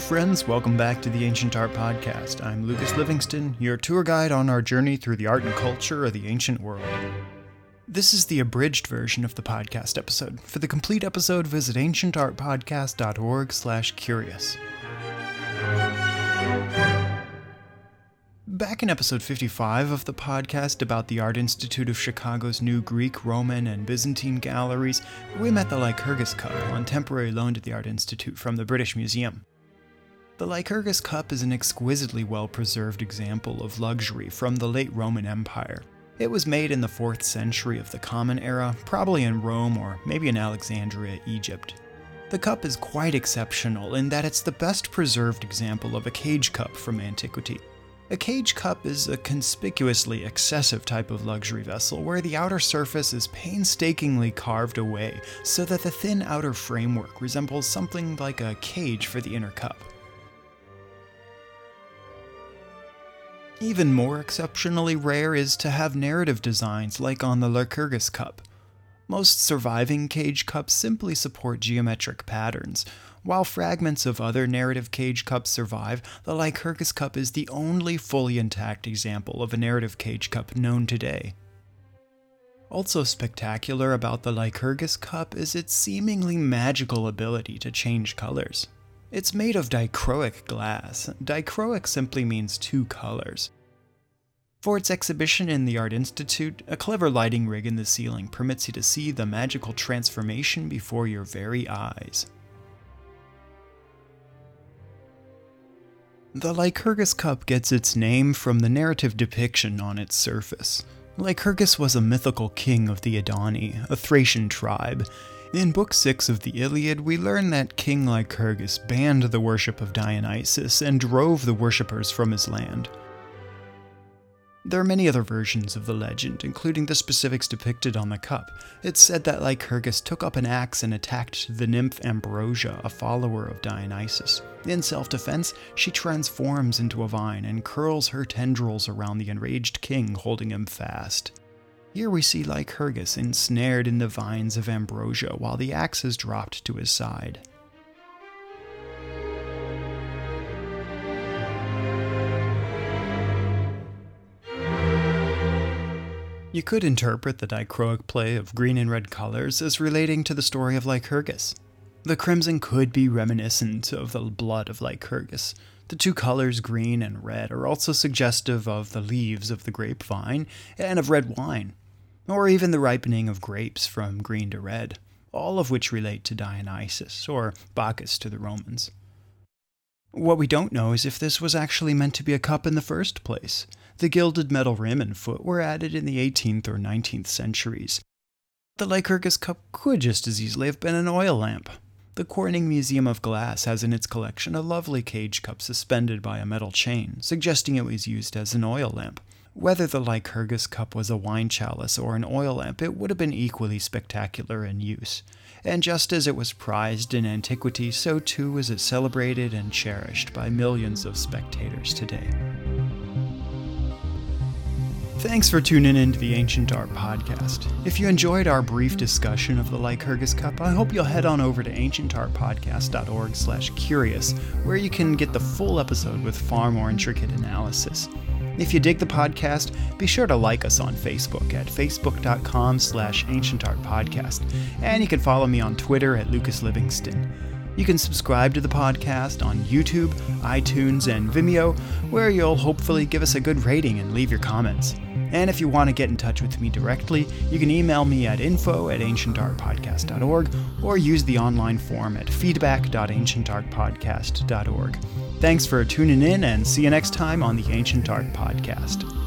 friends. Welcome back to the Ancient Art Podcast. I'm Lucas Livingston, your tour guide on our journey through the art and culture of the ancient world. This is the abridged version of the podcast episode. For the complete episode, visit ancientartpodcast.org/curious. Back in episode 55 of the podcast about the Art Institute of Chicago's new Greek, Roman, and Byzantine galleries, we met the Lycurgus Cup on temporary loan to the Art Institute from the British Museum. The Lycurgus Cup is an exquisitely well preserved example of luxury from the late Roman Empire. It was made in the 4th century of the Common Era, probably in Rome or maybe in Alexandria, Egypt. The cup is quite exceptional in that it's the best preserved example of a cage cup from antiquity. A cage cup is a conspicuously excessive type of luxury vessel where the outer surface is painstakingly carved away so that the thin outer framework resembles something like a cage for the inner cup. Even more exceptionally rare is to have narrative designs like on the Lycurgus cup. Most surviving cage cups simply support geometric patterns, while fragments of other narrative cage cups survive, the Lycurgus cup is the only fully intact example of a narrative cage cup known today. Also spectacular about the Lycurgus cup is its seemingly magical ability to change colors. It's made of dichroic glass. Dichroic simply means two colors. For its exhibition in the Art Institute, a clever lighting rig in the ceiling permits you to see the magical transformation before your very eyes. The Lycurgus cup gets its name from the narrative depiction on its surface. Lycurgus was a mythical king of the Edoni, a Thracian tribe. In Book 6 of the Iliad, we learn that King Lycurgus banned the worship of Dionysus and drove the worshippers from his land. There are many other versions of the legend, including the specifics depicted on the cup. It's said that Lycurgus took up an axe and attacked the nymph Ambrosia, a follower of Dionysus. In self defense, she transforms into a vine and curls her tendrils around the enraged king, holding him fast. Here we see Lycurgus ensnared in the vines of Ambrosia while the axe is dropped to his side. You could interpret the dichroic play of green and red colors as relating to the story of Lycurgus. The crimson could be reminiscent of the blood of Lycurgus. The two colors, green and red, are also suggestive of the leaves of the grapevine and of red wine, or even the ripening of grapes from green to red, all of which relate to Dionysus, or Bacchus to the Romans. What we don't know is if this was actually meant to be a cup in the first place. The gilded metal rim and foot were added in the 18th or 19th centuries. The Lycurgus cup could just as easily have been an oil lamp. The Corning Museum of Glass has in its collection a lovely cage cup suspended by a metal chain, suggesting it was used as an oil lamp. Whether the Lycurgus cup was a wine chalice or an oil lamp, it would have been equally spectacular in use. And just as it was prized in antiquity, so too is it celebrated and cherished by millions of spectators today. Thanks for tuning in to the Ancient Art Podcast. If you enjoyed our brief discussion of the Lycurgus Cup, I hope you'll head on over to ancientartpodcast.org slash curious, where you can get the full episode with far more intricate analysis. If you dig the podcast, be sure to like us on Facebook at facebook.com slash ancientartpodcast, and you can follow me on Twitter at Lucas Livingston. You can subscribe to the podcast on YouTube, iTunes, and Vimeo, where you'll hopefully give us a good rating and leave your comments. And if you want to get in touch with me directly, you can email me at info at ancientartpodcast.org or use the online form at feedback.ancientartpodcast.org. Thanks for tuning in and see you next time on the Ancient Art Podcast.